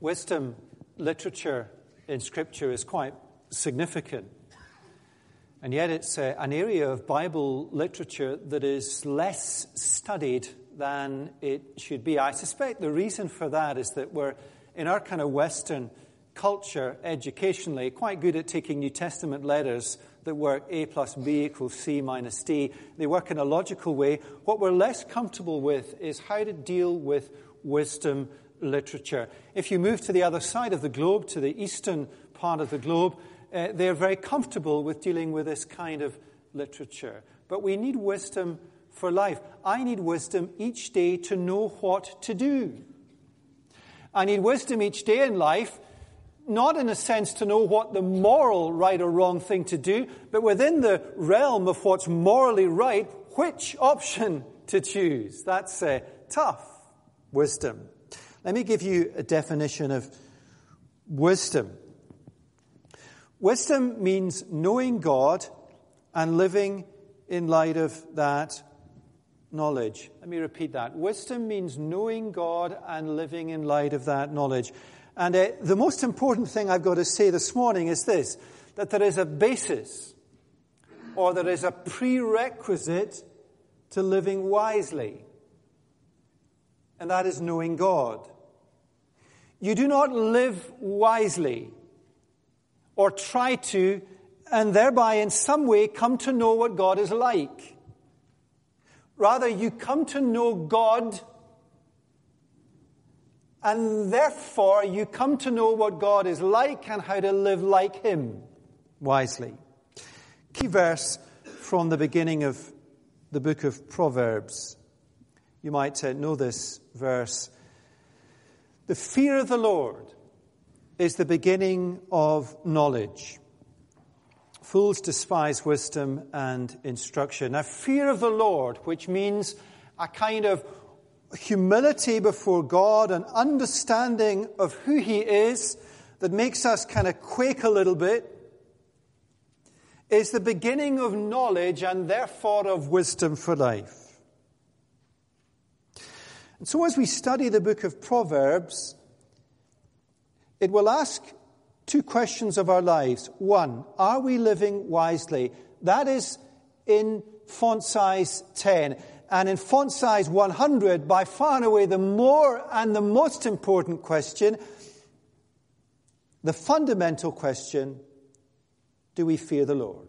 wisdom literature in Scripture is quite significant. And yet, it's uh, an area of Bible literature that is less studied than it should be. I suspect the reason for that is that we're, in our kind of Western culture, educationally, quite good at taking New Testament letters that work A plus B equals C minus D. They work in a logical way. What we're less comfortable with is how to deal with wisdom literature. If you move to the other side of the globe, to the eastern part of the globe, uh, they're very comfortable with dealing with this kind of literature. But we need wisdom for life. I need wisdom each day to know what to do. I need wisdom each day in life, not in a sense to know what the moral right or wrong thing to do, but within the realm of what's morally right, which option to choose. That's uh, tough wisdom. Let me give you a definition of wisdom. Wisdom means knowing God and living in light of that knowledge. Let me repeat that. Wisdom means knowing God and living in light of that knowledge. And uh, the most important thing I've got to say this morning is this that there is a basis or there is a prerequisite to living wisely, and that is knowing God. You do not live wisely or try to, and thereby in some way come to know what God is like. Rather, you come to know God, and therefore you come to know what God is like and how to live like Him wisely. Key verse from the beginning of the book of Proverbs. You might know this verse. The fear of the Lord is the beginning of knowledge. Fools despise wisdom and instruction. Now, fear of the Lord, which means a kind of humility before God, an understanding of who He is that makes us kind of quake a little bit, is the beginning of knowledge and therefore of wisdom for life. And so, as we study the book of Proverbs, it will ask two questions of our lives. One, are we living wisely? That is in font size 10. And in font size 100, by far and away the more and the most important question, the fundamental question, do we fear the Lord?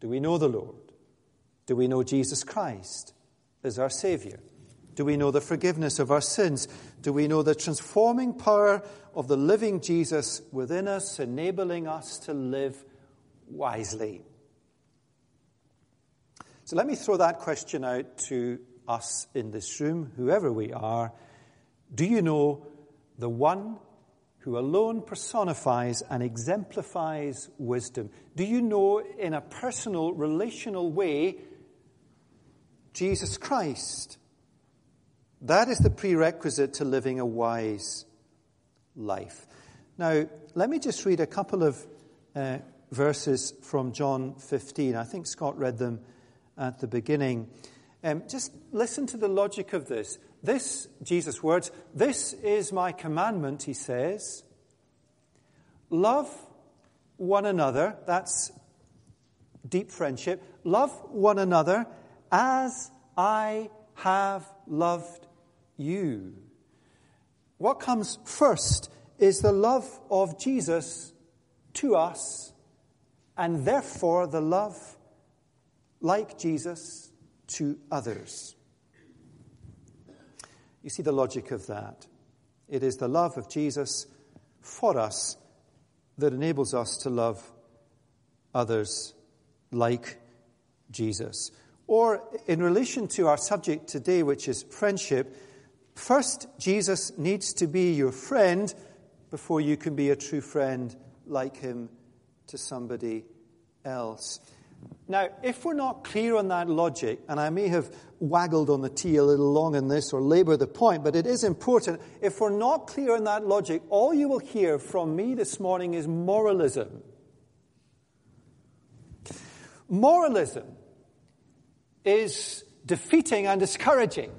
Do we know the Lord? Do we know Jesus Christ as our Savior? Do we know the forgiveness of our sins? Do we know the transforming power of the living Jesus within us, enabling us to live wisely? So let me throw that question out to us in this room, whoever we are. Do you know the one who alone personifies and exemplifies wisdom? Do you know in a personal, relational way Jesus Christ? That is the prerequisite to living a wise life. Now, let me just read a couple of uh, verses from John 15. I think Scott read them at the beginning. Um, just listen to the logic of this. This, Jesus' words, this is my commandment, he says. Love one another. That's deep friendship. Love one another as I have loved you. What comes first is the love of Jesus to us, and therefore the love, like Jesus, to others. You see the logic of that. It is the love of Jesus for us that enables us to love others like Jesus. Or, in relation to our subject today, which is friendship, First, Jesus needs to be your friend before you can be a true friend like him to somebody else. Now, if we're not clear on that logic, and I may have waggled on the T a little long in this or labor the point, but it is important. If we're not clear on that logic, all you will hear from me this morning is moralism. Moralism is defeating and discouraging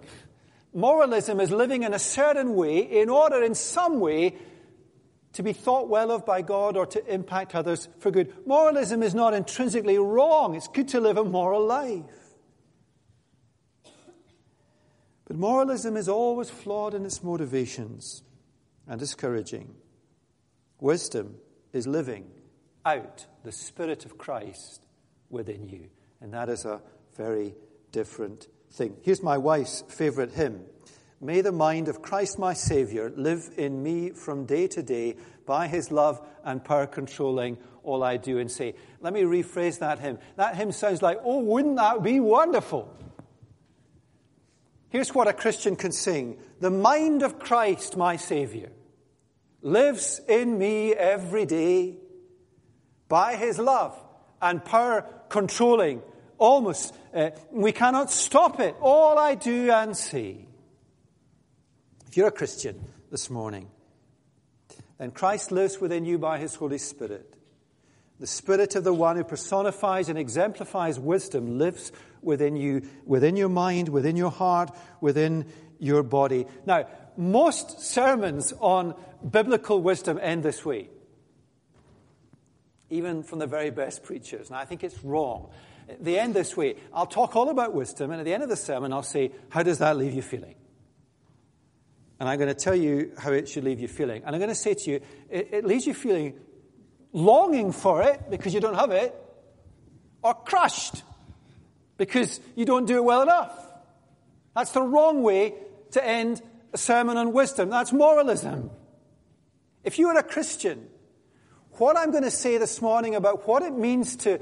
Moralism is living in a certain way in order, in some way, to be thought well of by God or to impact others for good. Moralism is not intrinsically wrong. It's good to live a moral life. But moralism is always flawed in its motivations and discouraging. Wisdom is living out the Spirit of Christ within you. And that is a very different thing. Here's my wife's favorite hymn May the mind of Christ my Savior live in me from day to day by his love and power controlling all I do and say. Let me rephrase that hymn. That hymn sounds like, oh, wouldn't that be wonderful? Here's what a Christian can sing The mind of Christ my Savior lives in me every day by his love and power controlling almost. Uh, we cannot stop it. All I do and see. If you're a Christian this morning, then Christ lives within you by his Holy Spirit. The Spirit of the one who personifies and exemplifies wisdom lives within you, within your mind, within your heart, within your body. Now, most sermons on biblical wisdom end this way, even from the very best preachers. And I think it's wrong. They end this way. I'll talk all about wisdom, and at the end of the sermon, I'll say, How does that leave you feeling? And I'm going to tell you how it should leave you feeling. And I'm going to say to you, it, it leaves you feeling longing for it because you don't have it, or crushed because you don't do it well enough. That's the wrong way to end a sermon on wisdom. That's moralism. If you are a Christian, what I'm going to say this morning about what it means to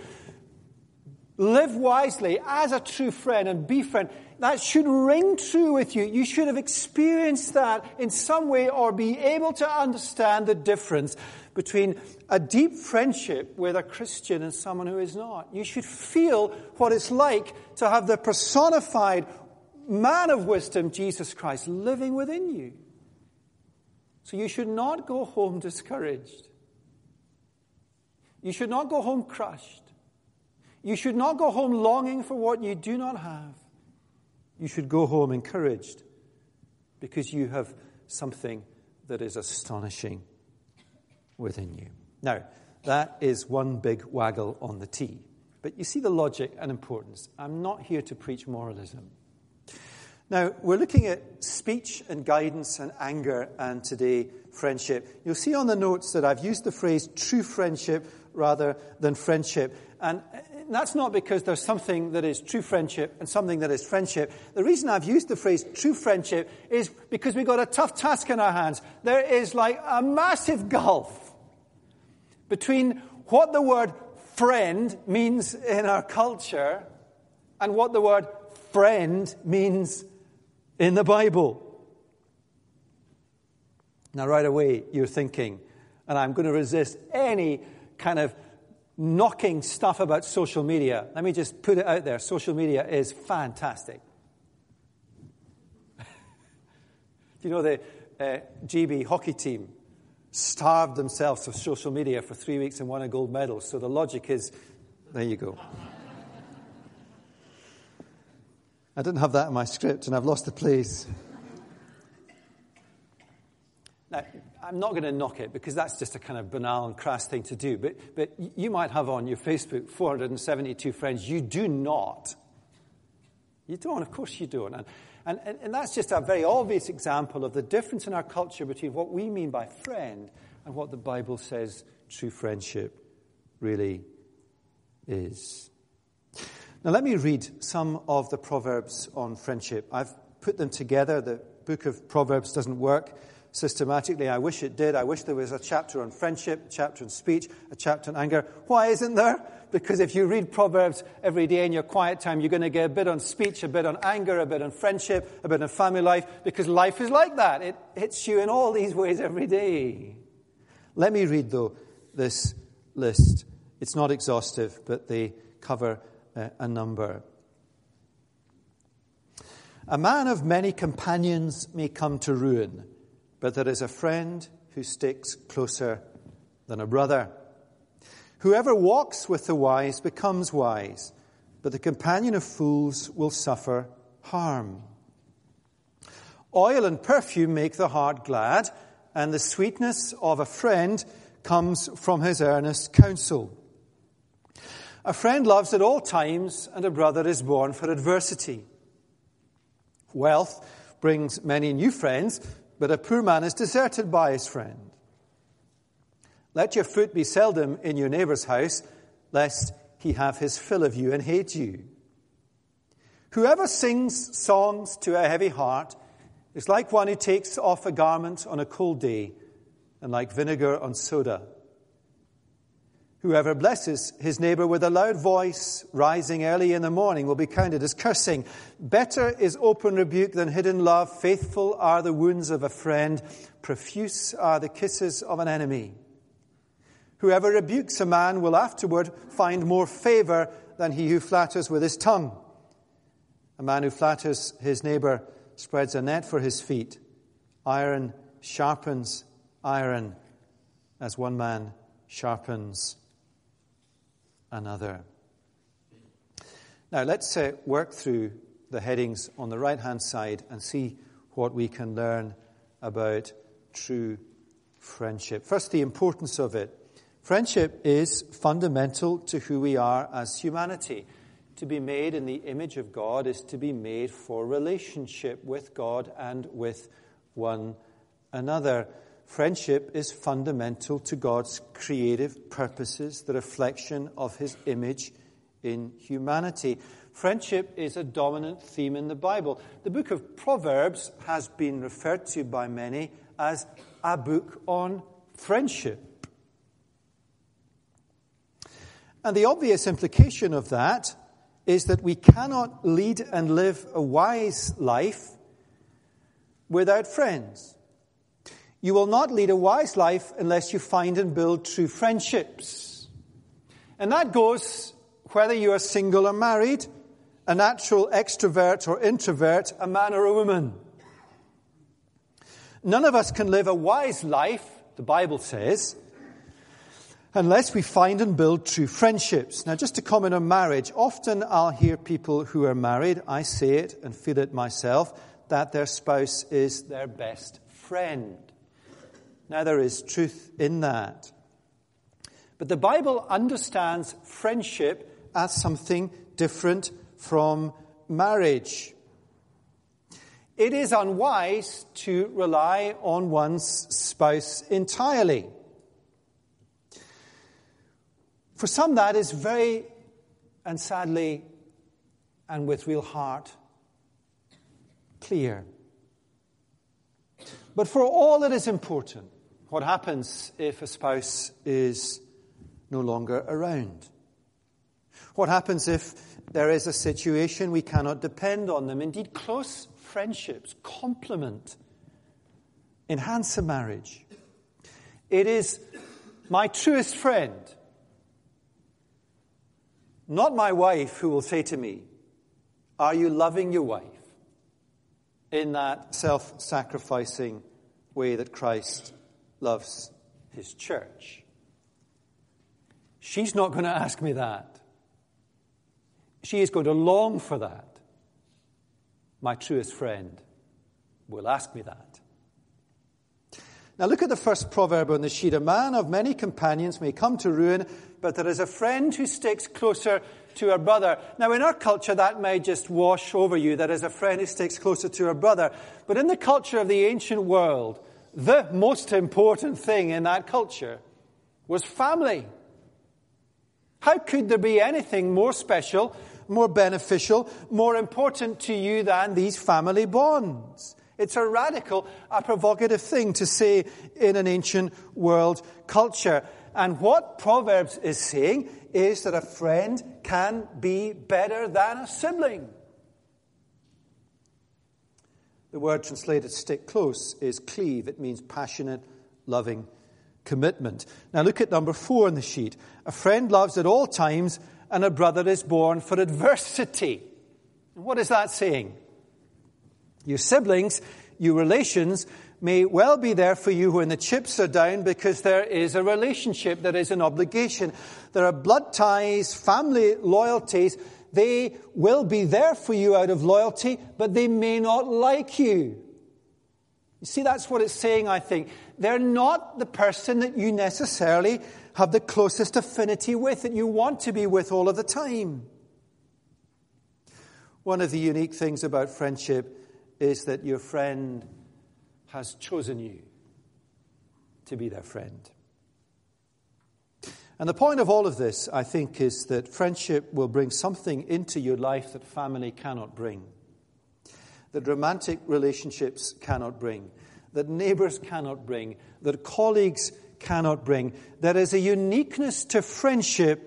live wisely as a true friend and be friend that should ring true with you. You should have experienced that in some way or be able to understand the difference between a deep friendship with a Christian and someone who is not. You should feel what it's like to have the personified man of wisdom, Jesus Christ, living within you. So you should not go home discouraged. You should not go home crushed. You should not go home longing for what you do not have you should go home encouraged because you have something that is astonishing within you. Now, that is one big waggle on the T. But you see the logic and importance. I'm not here to preach moralism. Now, we're looking at speech and guidance and anger and today friendship. You'll see on the notes that I've used the phrase true friendship rather than friendship. And that's not because there's something that is true friendship and something that is friendship. The reason I've used the phrase true friendship is because we've got a tough task in our hands. There is like a massive gulf between what the word friend means in our culture and what the word friend means in the Bible. Now, right away, you're thinking, and I'm going to resist any kind of knocking stuff about social media. Let me just put it out there social media is fantastic. Do you know the uh, GB hockey team starved themselves of social media for three weeks and won a gold medal? So the logic is there you go. I didn't have that in my script and I've lost the place. Now, I'm not going to knock it because that's just a kind of banal and crass thing to do. But, but you might have on your Facebook 472 friends. You do not. You don't, of course you don't. And, and, and that's just a very obvious example of the difference in our culture between what we mean by friend and what the Bible says true friendship really is. Now, let me read some of the Proverbs on friendship. I've put them together. The book of Proverbs doesn't work systematically. I wish it did. I wish there was a chapter on friendship, a chapter on speech, a chapter on anger. Why isn't there? Because if you read Proverbs every day in your quiet time, you're going to get a bit on speech, a bit on anger, a bit on friendship, a bit on family life, because life is like that. It hits you in all these ways every day. Let me read, though, this list. It's not exhaustive, but they cover uh, a number. A man of many companions may come to ruin but there is a friend who sticks closer than a brother. Whoever walks with the wise becomes wise, but the companion of fools will suffer harm. Oil and perfume make the heart glad, and the sweetness of a friend comes from his earnest counsel. A friend loves at all times, and a brother is born for adversity. Wealth brings many new friends, but a poor man is deserted by his friend. Let your foot be seldom in your neighbor's house, lest he have his fill of you and hate you. Whoever sings songs to a heavy heart is like one who takes off a garment on a cold day, and like vinegar on soda. Whoever blesses his neighbor with a loud voice, rising early in the morning, will be counted as cursing. Better is open rebuke than hidden love. Faithful are the wounds of a friend. Profuse are the kisses of an enemy. Whoever rebukes a man will afterward find more favor than he who flatters with his tongue. A man who flatters his neighbor spreads a net for his feet. Iron sharpens iron as one man sharpens another. Now, let's uh, work through the headings on the right hand side and see what we can learn about true friendship. First, the importance of it. Friendship is fundamental to who we are as humanity. To be made in the image of God is to be made for relationship with God and with one another. Friendship is fundamental to God's creative purposes, the reflection of his image in humanity. Friendship is a dominant theme in the Bible. The book of Proverbs has been referred to by many as a book on friendship. And the obvious implication of that is that we cannot lead and live a wise life without friends. You will not lead a wise life unless you find and build true friendships. And that goes whether you are single or married, a natural extrovert or introvert, a man or a woman. None of us can live a wise life, the Bible says, unless we find and build true friendships. Now, just to comment on marriage, often I'll hear people who are married, I say it and feel it myself, that their spouse is their best friend. Now, there is truth in that. But the Bible understands friendship as something different from marriage. It is unwise to rely on one's spouse entirely. For some, that is very, and sadly, and with real heart, clear. But for all that is important, what happens if a spouse is no longer around? What happens if there is a situation we cannot depend on them? Indeed, close friendships complement, enhance a marriage. It is my truest friend, not my wife, who will say to me, Are you loving your wife? in that self sacrificing way that Christ loves his church. She's not going to ask me that. She is going to long for that. My truest friend will ask me that. Now, look at the first proverb on the sheet. A man of many companions may come to ruin, but there is a friend who sticks closer to a brother. Now, in our culture, that may just wash over you. There is a friend who sticks closer to a brother. But in the culture of the ancient world, the most important thing in that culture was family. How could there be anything more special, more beneficial, more important to you than these family bonds? It's a radical, a provocative thing to say in an ancient world culture. And what Proverbs is saying is that a friend can be better than a sibling. The word translated stick close is cleave. It means passionate, loving commitment. Now look at number four on the sheet. A friend loves at all times, and a brother is born for adversity. What is that saying? Your siblings, your relations, may well be there for you when the chips are down because there is a relationship, there is an obligation. There are blood ties, family loyalties they will be there for you out of loyalty, but they may not like you. You see, that's what it's saying, I think. They're not the person that you necessarily have the closest affinity with, that you want to be with all of the time. One of the unique things about friendship is that your friend has chosen you to be their friend. And the point of all of this, I think, is that friendship will bring something into your life that family cannot bring, that romantic relationships cannot bring, that neighbors cannot bring, that colleagues cannot bring. There is a uniqueness to friendship.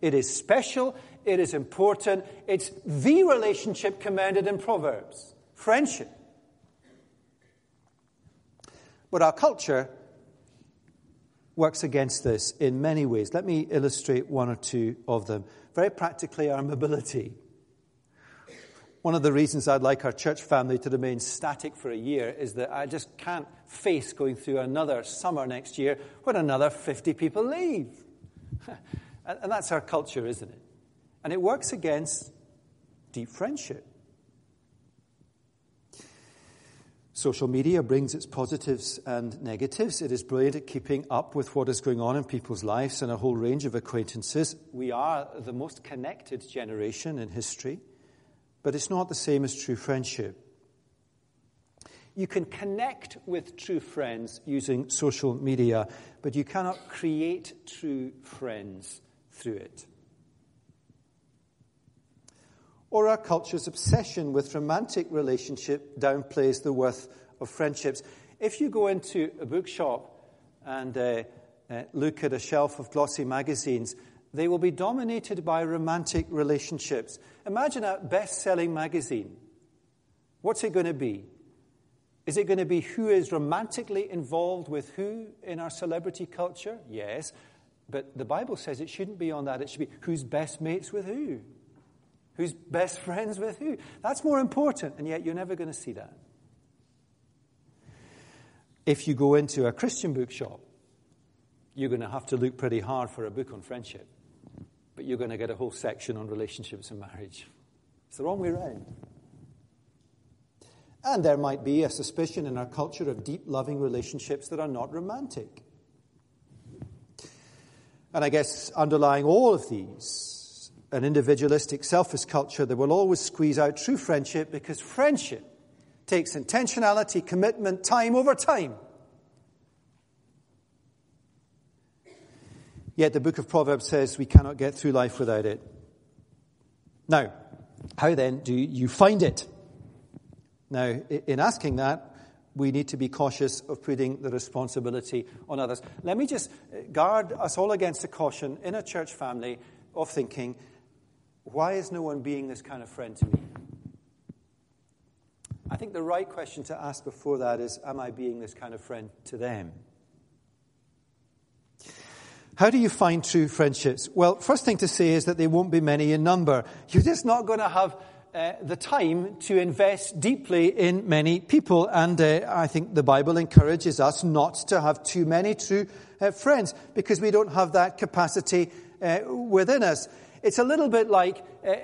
It is special, it is important, it's the relationship commanded in Proverbs friendship. But our culture works against this in many ways. Let me illustrate one or two of them. Very practically, our mobility. One of the reasons I'd like our church family to remain static for a year is that I just can't face going through another summer next year when another 50 people leave. and that's our culture, isn't it? And it works against deep friendship. Social media brings its positives and negatives. It is brilliant at keeping up with what is going on in people's lives and a whole range of acquaintances. We are the most connected generation in history, but it's not the same as true friendship. You can connect with true friends using social media, but you cannot create true friends through it or our culture's obsession with romantic relationship downplays the worth of friendships. If you go into a bookshop and uh, uh, look at a shelf of glossy magazines, they will be dominated by romantic relationships. Imagine a best selling magazine. What's it going to be? Is it going to be who is romantically involved with who in our celebrity culture? Yes. But the Bible says it shouldn't be on that. It should be who's best mates with who. Who's best friends with who? That's more important, and yet you're never going to see that. If you go into a Christian bookshop, you're going to have to look pretty hard for a book on friendship, but you're going to get a whole section on relationships and marriage. It's the wrong way around. And there might be a suspicion in our culture of deep, loving relationships that are not romantic. And I guess underlying all of these an individualistic, selfish culture that will always squeeze out true friendship because friendship takes intentionality, commitment, time over time. Yet the book of Proverbs says we cannot get through life without it. Now, how then do you find it? Now, in asking that, we need to be cautious of putting the responsibility on others. Let me just uh, guard us all against a caution in a church family of thinking why is no one being this kind of friend to me? I think the right question to ask before that is Am I being this kind of friend to them? How do you find true friendships? Well, first thing to say is that they won't be many in number. You're just not going to have uh, the time to invest deeply in many people. And uh, I think the Bible encourages us not to have too many true uh, friends because we don't have that capacity uh, within us. It's a little bit like uh,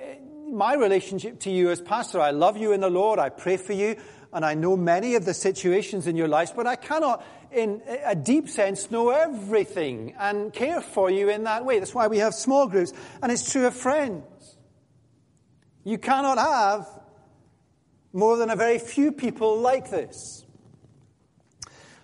my relationship to you as pastor. I love you in the Lord. I pray for you. And I know many of the situations in your lives, but I cannot, in a deep sense, know everything and care for you in that way. That's why we have small groups. And it's true of friends. You cannot have more than a very few people like this.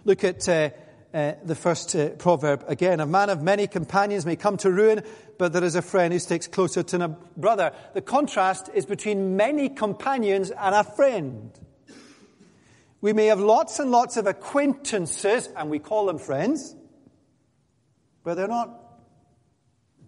Look at uh, uh, the first uh, proverb again. A man of many companions may come to ruin, but there is a friend who sticks closer to a brother. The contrast is between many companions and a friend. We may have lots and lots of acquaintances, and we call them friends, but they're not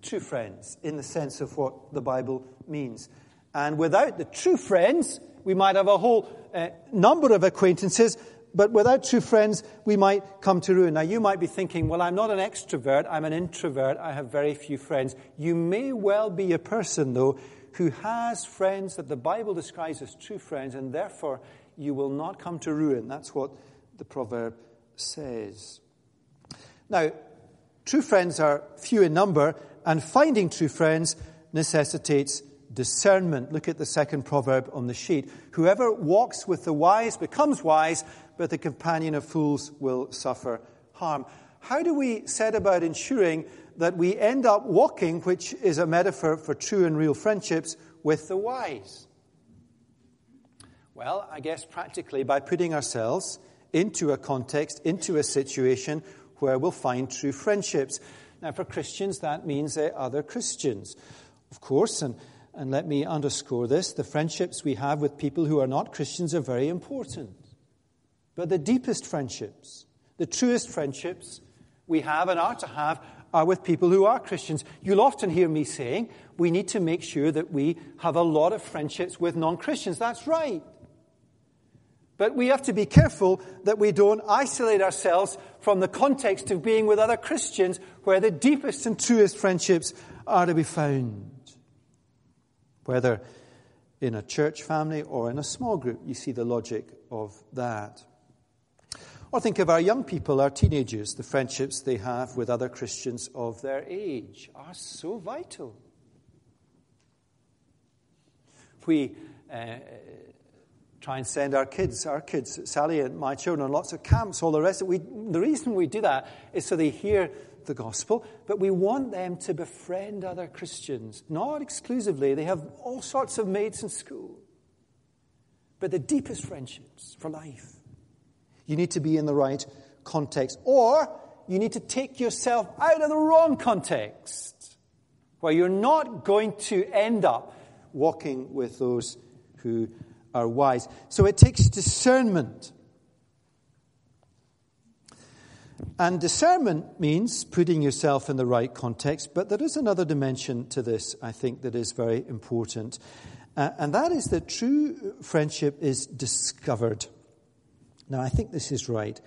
true friends in the sense of what the Bible means. And without the true friends, we might have a whole uh, number of acquaintances, but without true friends, we might come to ruin. Now, you might be thinking, well, I'm not an extrovert, I'm an introvert, I have very few friends. You may well be a person, though, who has friends that the Bible describes as true friends, and therefore you will not come to ruin. That's what the proverb says. Now, true friends are few in number, and finding true friends necessitates discernment. Look at the second proverb on the sheet. Whoever walks with the wise becomes wise, but the companion of fools will suffer harm. How do we set about ensuring that we end up walking, which is a metaphor for true and real friendships, with the wise? Well, I guess practically by putting ourselves into a context, into a situation where we'll find true friendships. Now, for Christians, that means uh, other Christians, of course, and, and let me underscore this the friendships we have with people who are not Christians are very important. But the deepest friendships, the truest friendships we have and are to have, are with people who are Christians. You'll often hear me saying we need to make sure that we have a lot of friendships with non Christians. That's right. But we have to be careful that we don't isolate ourselves from the context of being with other Christians where the deepest and truest friendships are to be found. Whether in a church family or in a small group, you see the logic of that. Or think of our young people, our teenagers, the friendships they have with other Christians of their age are so vital. If We uh, try and send our kids, our kids, Sally and my children, lots of camps, all the rest. We, the reason we do that is so they hear the gospel, but we want them to befriend other Christians. Not exclusively, they have all sorts of mates in school, but the deepest friendships for life. You need to be in the right context, or you need to take yourself out of the wrong context, where you're not going to end up walking with those who are wise. So it takes discernment. And discernment means putting yourself in the right context, but there is another dimension to this, I think, that is very important. Uh, and that is that true friendship is discovered. Now, I think this is right.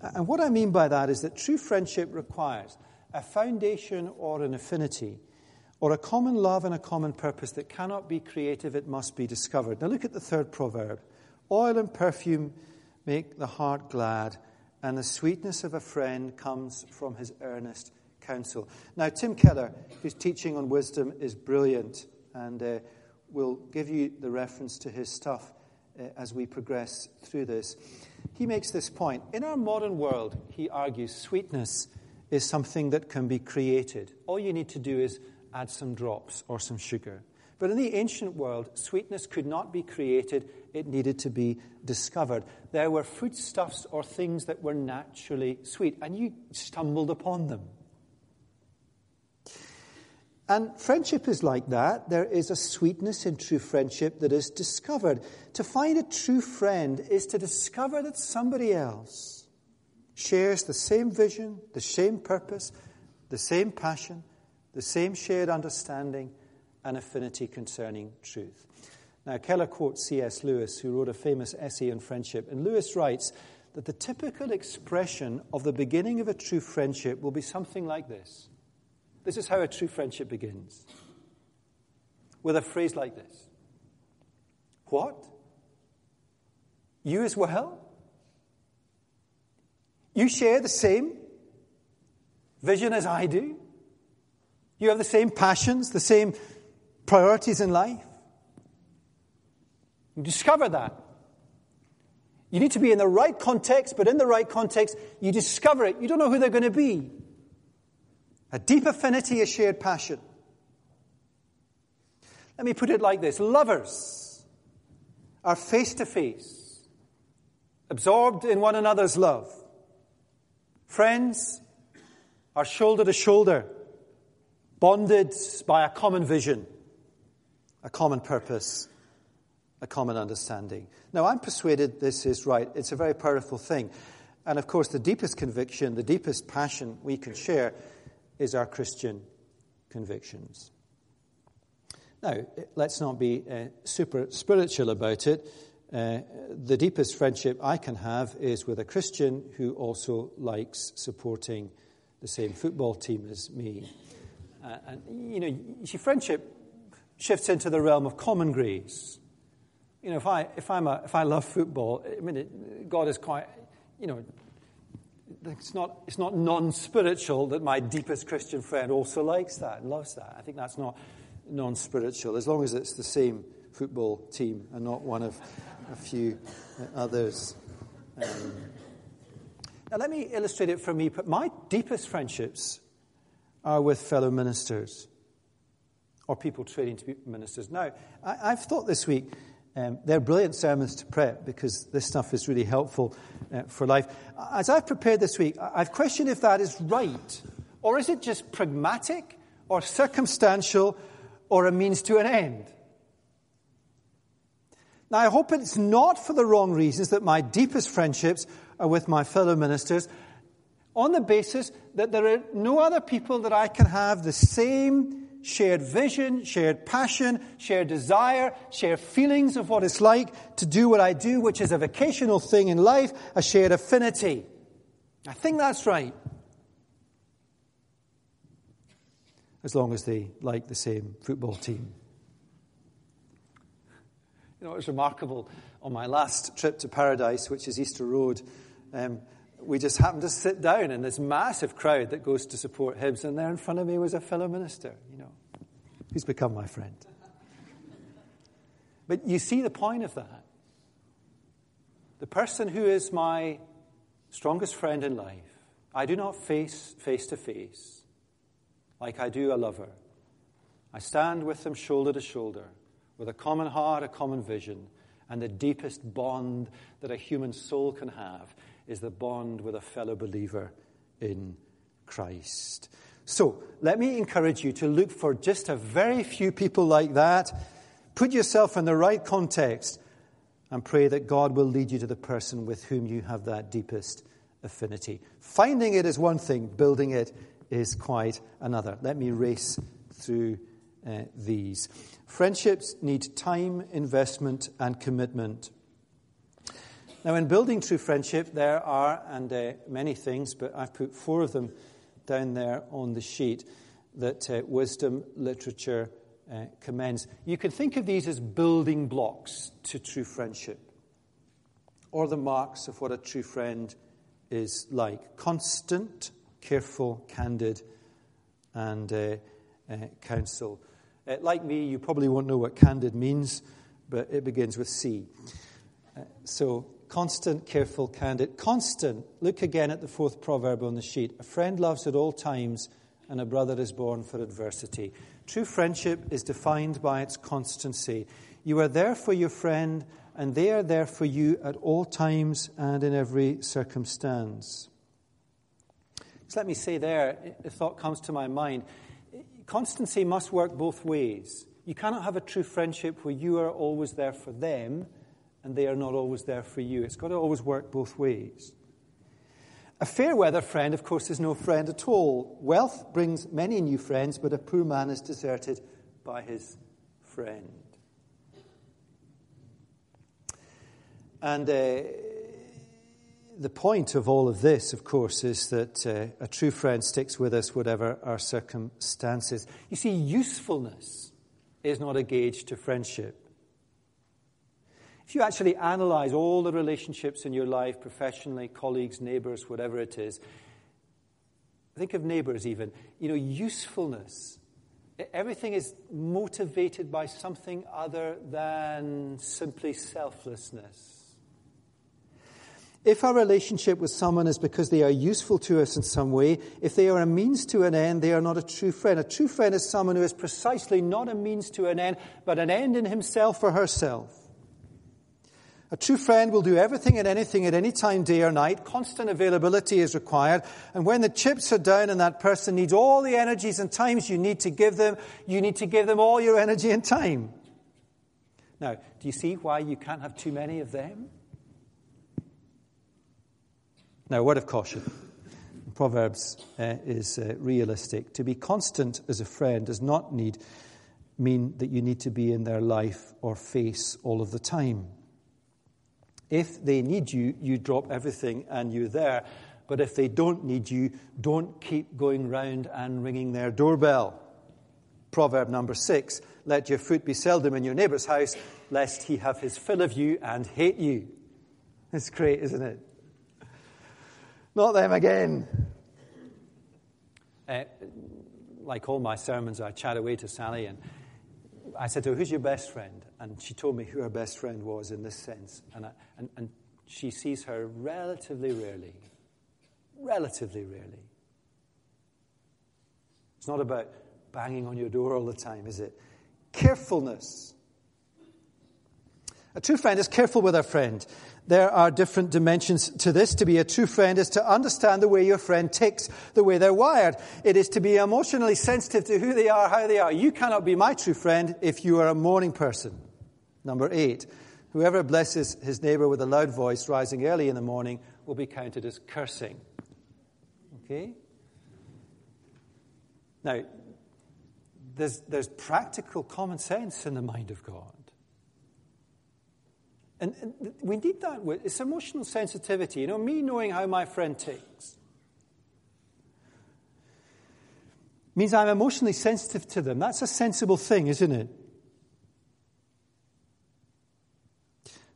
Uh, and what I mean by that is that true friendship requires a foundation or an affinity or a common love and a common purpose that cannot be creative, it must be discovered. Now look at the third proverb. Oil and perfume make the heart glad, and the sweetness of a friend comes from his earnest counsel. Now, Tim Keller, whose teaching on wisdom, is brilliant, and uh, we'll give you the reference to his stuff uh, as we progress through this. He makes this point. In our modern world, he argues, sweetness is something that can be created. All you need to do is add some drops or some sugar. But in the ancient world, sweetness could not be created, it needed to be discovered. There were foodstuffs or things that were naturally sweet, and you stumbled upon them. And friendship is like that. There is a sweetness in true friendship that is discovered. To find a true friend is to discover that somebody else shares the same vision, the same purpose, the same passion, the same shared understanding and affinity concerning truth. Now, Keller quotes C.S. Lewis, who wrote a famous essay on friendship, and Lewis writes that the typical expression of the beginning of a true friendship will be something like this. This is how a true friendship begins with a phrase like this What? You as well? You share the same vision as I do? You have the same passions, the same priorities in life. You discover that. You need to be in the right context, but in the right context, you discover it. You don't know who they're going to be. A deep affinity, a shared passion. Let me put it like this lovers are face to face, absorbed in one another's love. Friends are shoulder to shoulder bonded by a common vision, a common purpose, a common understanding. Now, I'm persuaded this is right. It's a very powerful thing. And of course, the deepest conviction, the deepest passion we can share is our Christian convictions. Now, let's not be uh, super spiritual about it. Uh, the deepest friendship I can have is with a Christian who also likes supporting the same football team as me. Uh, and, you know, see, friendship shifts into the realm of common grace. You know, if I, if I'm a, if I love football, I mean, it, God is quite, you know, it's not, it's not non spiritual that my deepest Christian friend also likes that and loves that. I think that's not non spiritual, as long as it's the same football team and not one of a few others. Um, now, let me illustrate it for me. But my deepest friendships are with fellow ministers or people training to be ministers. Now, I, have thought this week, um, they're brilliant sermons to prep because this stuff is really helpful uh, for life. As I've prepared this week, I've questioned if that is right, or is it just pragmatic, or circumstantial, or a means to an end? Now, I hope it's not for the wrong reasons that my deepest friendships are with my fellow ministers, on the basis that there are no other people that I can have the same shared vision, shared passion, shared desire, shared feelings of what it's like to do what I do, which is a vocational thing in life, a shared affinity. I think that's right. As long as they like the same football team. You know, it was remarkable on my last trip to Paradise, which is Easter Road. Um, we just happened to sit down in this massive crowd that goes to support Hibs, and there in front of me was a fellow minister, you know, who's become my friend. But you see the point of that. The person who is my strongest friend in life, I do not face face to face like I do a lover. I stand with them shoulder to shoulder, with a common heart, a common vision, and the deepest bond that a human soul can have is the bond with a fellow believer in Christ. So, let me encourage you to look for just a very few people like that. Put yourself in the right context and pray that God will lead you to the person with whom you have that deepest affinity. Finding it is one thing, building it is quite another. Let me race through uh, these. Friendships need time, investment, and commitment. Now, in building true friendship, there are, and uh, many things, but I've put four of them down there on the sheet that uh, wisdom literature uh, commends. You can think of these as building blocks to true friendship, or the marks of what a true friend is like constant, careful, candid, and uh, uh, counsel. Uh, like me, you probably won't know what candid means, but it begins with C. Uh, so, constant, careful, candid. Constant, look again at the fourth proverb on the sheet. A friend loves at all times, and a brother is born for adversity. True friendship is defined by its constancy. You are there for your friend, and they are there for you at all times and in every circumstance. Just let me say there, a thought comes to my mind. Constancy must work both ways. You cannot have a true friendship where you are always there for them and they are not always there for you. It's got to always work both ways. A fair weather friend, of course, is no friend at all. Wealth brings many new friends, but a poor man is deserted by his friend. And uh, the point of all of this, of course, is that uh, a true friend sticks with us whatever our circumstances. You see, usefulness is not a gauge to friendship. If you actually analyze all the relationships in your life, professionally, colleagues, neighbors, whatever it is, think of neighbors even, you know, usefulness. Everything is motivated by something other than simply selflessness. If our relationship with someone is because they are useful to us in some way, if they are a means to an end, they are not a true friend. A true friend is someone who is precisely not a means to an end, but an end in himself or herself. A true friend will do everything and anything at any time, day or night. Constant availability is required. And when the chips are down and that person needs all the energies and times you need to give them, you need to give them all your energy and time. Now, do you see why you can't have too many of them? Now, a word of caution. Proverbs uh, is uh, realistic. To be constant as a friend does not need mean that you need to be in their life or face all of the time. If they need you, you drop everything and you're there. But if they don't need you, don't keep going round and ringing their doorbell. Proverb number six let your foot be seldom in your neighbour's house, lest he have his fill of you and hate you. It's great, isn't it? Not them again. Uh, like all my sermons, I chat away to Sally, and I said to her, Who's your best friend? And she told me who her best friend was in this sense. And, I, and, and she sees her relatively rarely. Relatively rarely. It's not about banging on your door all the time, is it? Carefulness. A true friend is careful with a friend. There are different dimensions to this. To be a true friend is to understand the way your friend ticks, the way they're wired. It is to be emotionally sensitive to who they are, how they are. You cannot be my true friend if you are a morning person. Number eight, whoever blesses his neighbor with a loud voice rising early in the morning will be counted as cursing. Okay? Now, there's, there's practical common sense in the mind of God. And, we need that. It's emotional sensitivity. You know, me knowing how my friend takes means I'm emotionally sensitive to them. That's a sensible thing, isn't it?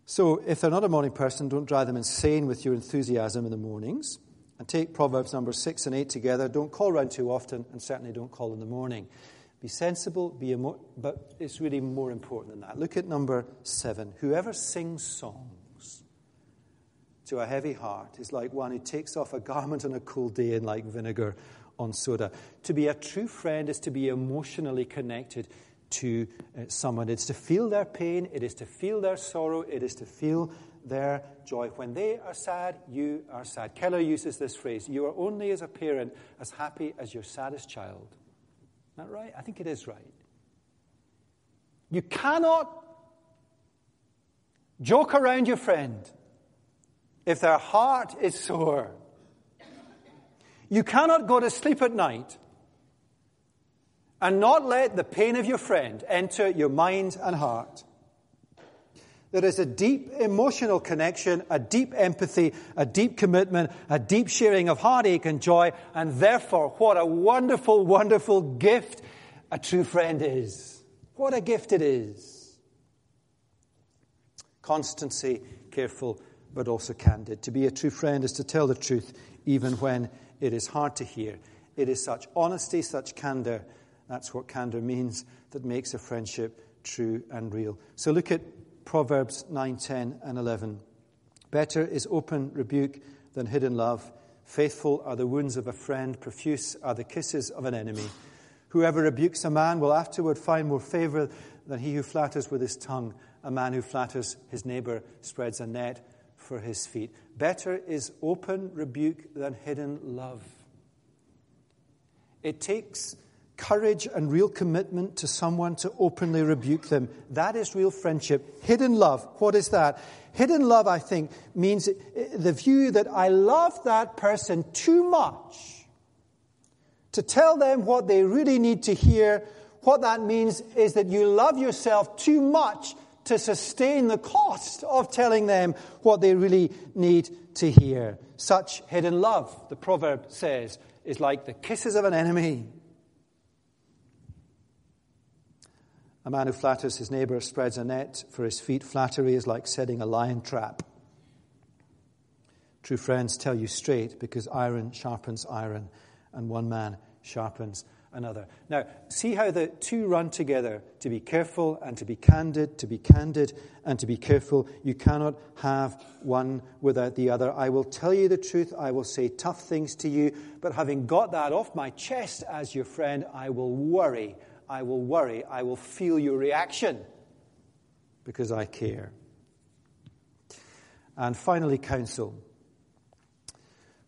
So, if they're not a morning person, don't drive them insane with your enthusiasm in the mornings. And take Proverbs number six and eight together. Don't call round too often, and certainly don't call in the morning. Be sensible, be emo- but it's really more important than that. Look at number seven. Whoever sings songs to a heavy heart is like one who takes off a garment on a cold day and like vinegar on soda. To be a true friend is to be emotionally connected to uh, someone. It's to feel their pain, it is to feel their sorrow, it is to feel their joy. When they are sad, you are sad. Keller uses this phrase You are only as a parent as happy as your saddest child. That right? I think it is right. You cannot joke around your friend if their heart is sore. You cannot go to sleep at night and not let the pain of your friend enter your mind and heart. There is a deep emotional connection, a deep empathy, a deep commitment, a deep sharing of heartache and joy, and therefore, what a wonderful, wonderful gift a true friend is. What a gift it is. Constancy, careful, but also candid. To be a true friend is to tell the truth even when it is hard to hear. It is such honesty, such candor. That's what candor means that makes a friendship true and real. So look at Proverbs 9, 10, and 11. Better is open rebuke than hidden love. Faithful are the wounds of a friend, profuse are the kisses of an enemy. Whoever rebukes a man will afterward find more favor than he who flatters with his tongue. A man who flatters his neighbor spreads a net for his feet. Better is open rebuke than hidden love. It takes courage and real commitment to someone to openly rebuke them. That is real friendship. Hidden love, what is that? Hidden love, I think, means the view that I love that person too much to tell them what they really need to hear. What that means is that you love yourself too much to sustain the cost of telling them what they really need to hear. Such hidden love, the proverb says, is like the kisses of an enemy. A man who flatters his neighbor spreads a net for his feet. Flattery is like setting a lion trap. True friends tell you straight because iron sharpens iron and one man sharpens another. Now, see how the two run together to be careful and to be candid, to be candid and to be careful. You cannot have one without the other. I will tell you the truth. I will say tough things to you. But having got that off my chest as your friend, I will worry I will worry. I will feel your reaction because I care. And finally, counsel.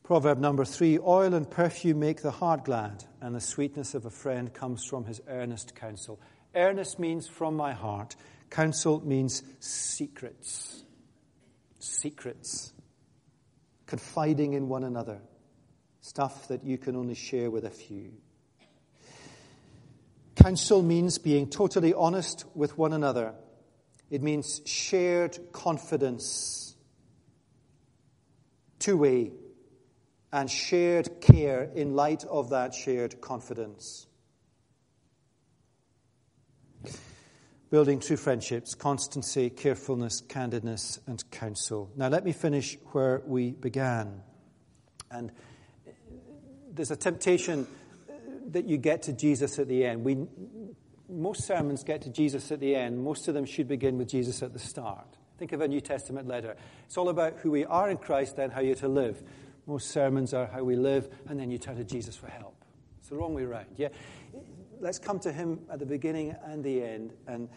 Proverb number three oil and perfume make the heart glad, and the sweetness of a friend comes from his earnest counsel. Earnest means from my heart, counsel means secrets. Secrets. Confiding in one another. Stuff that you can only share with a few. Counsel means being totally honest with one another. It means shared confidence, two way, and shared care in light of that shared confidence. Building true friendships, constancy, carefulness, candidness, and counsel. Now, let me finish where we began. And there's a temptation that you get to Jesus at the end. We most sermons get to Jesus at the end. Most of them should begin with Jesus at the start. Think of a New Testament letter. It's all about who we are in Christ, then how you're to live. Most sermons are how we live, and then you turn to Jesus for help. It's the wrong way around. Yeah? Let's come to Him at the beginning and the end. And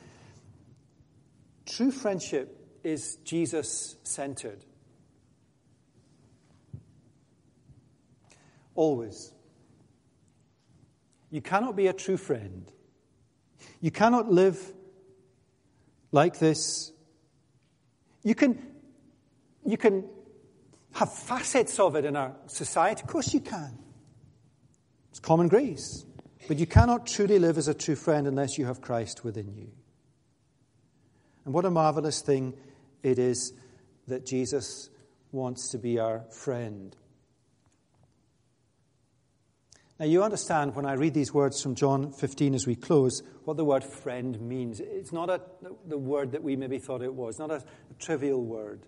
true friendship is Jesus centered. Always. You cannot be a true friend. You cannot live like this. You can, you can have facets of it in our society. Of course, you can. It's common grace. But you cannot truly live as a true friend unless you have Christ within you. And what a marvelous thing it is that Jesus wants to be our friend. Now, you understand when I read these words from John 15 as we close, what the word friend means. It's not a, the word that we maybe thought it was, not a, a trivial word.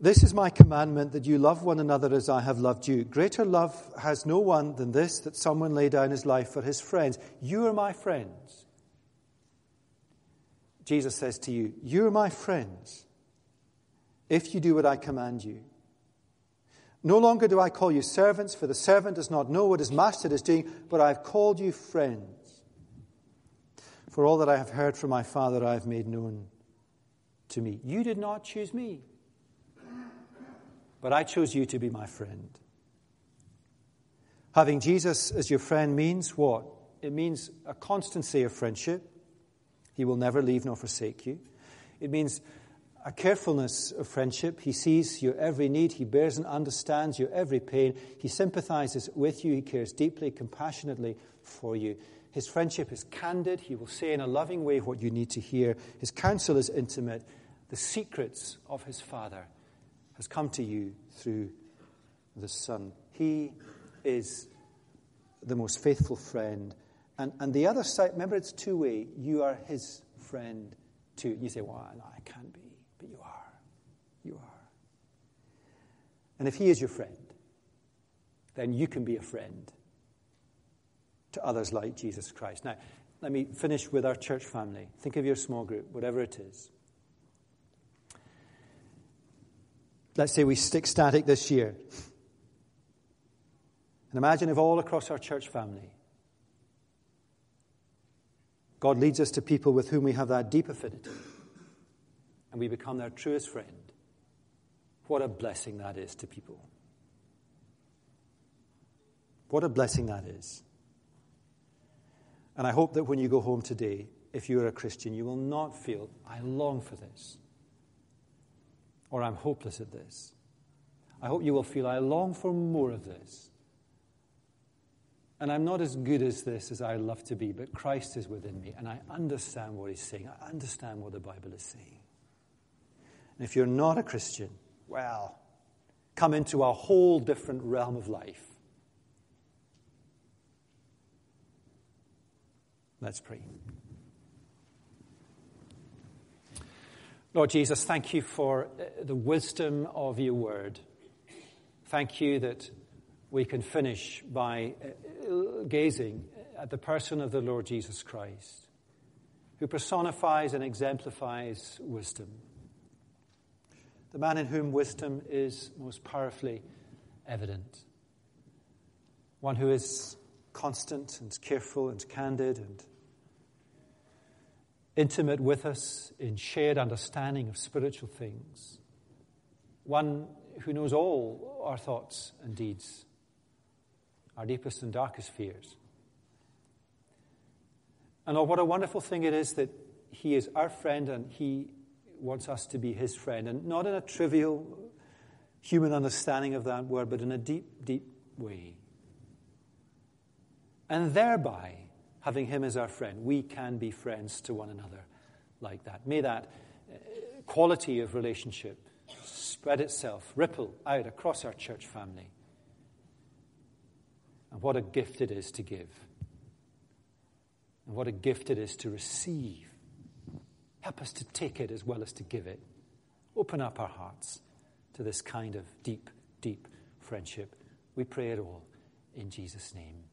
This is my commandment that you love one another as I have loved you. Greater love has no one than this, that someone lay down his life for his friends. You are my friends. Jesus says to you, You are my friends if you do what I command you. No longer do I call you servants, for the servant does not know what his master is doing, but I have called you friends. For all that I have heard from my Father, I have made known to me. You did not choose me, but I chose you to be my friend. Having Jesus as your friend means what? It means a constancy of friendship. He will never leave nor forsake you. It means a carefulness of friendship. He sees your every need. He bears and understands your every pain. He sympathizes with you. He cares deeply, compassionately for you. His friendship is candid. He will say in a loving way what you need to hear. His counsel is intimate. The secrets of his Father has come to you through the Son. He is the most faithful friend. And, and the other side, remember, it's two way. You are his friend too. You say, well, no, I can't be. But you are. You are. And if He is your friend, then you can be a friend to others like Jesus Christ. Now, let me finish with our church family. Think of your small group, whatever it is. Let's say we stick static this year. And imagine if all across our church family, God leads us to people with whom we have that deep affinity and we become their truest friend. What a blessing that is to people. What a blessing that is. And I hope that when you go home today, if you're a Christian, you will not feel, I long for this, or I'm hopeless at this. I hope you will feel, I long for more of this. And I'm not as good as this as I love to be, but Christ is within me, and I understand what He's saying. I understand what the Bible is saying. And if you're not a Christian, well, come into a whole different realm of life. Let's pray. Lord Jesus, thank you for uh, the wisdom of your word. Thank you that we can finish by uh, gazing at the person of the Lord Jesus Christ, who personifies and exemplifies wisdom the man in whom wisdom is most powerfully evident. One who is constant and careful and candid and intimate with us in shared understanding of spiritual things. One who knows all our thoughts and deeds, our deepest and darkest fears. And oh, what a wonderful thing it is that He is our friend and He wants us to be his friend, and not in a trivial human understanding of that word, but in a deep, deep way. And thereby, having him as our friend, we can be friends to one another like that. May that uh, quality of relationship spread itself, ripple out across our church family. And what a gift it is to give. And what a gift it is to receive. Help us to take it as well as to give it. Open up our hearts to this kind of deep, deep friendship. We pray it all in Jesus' name.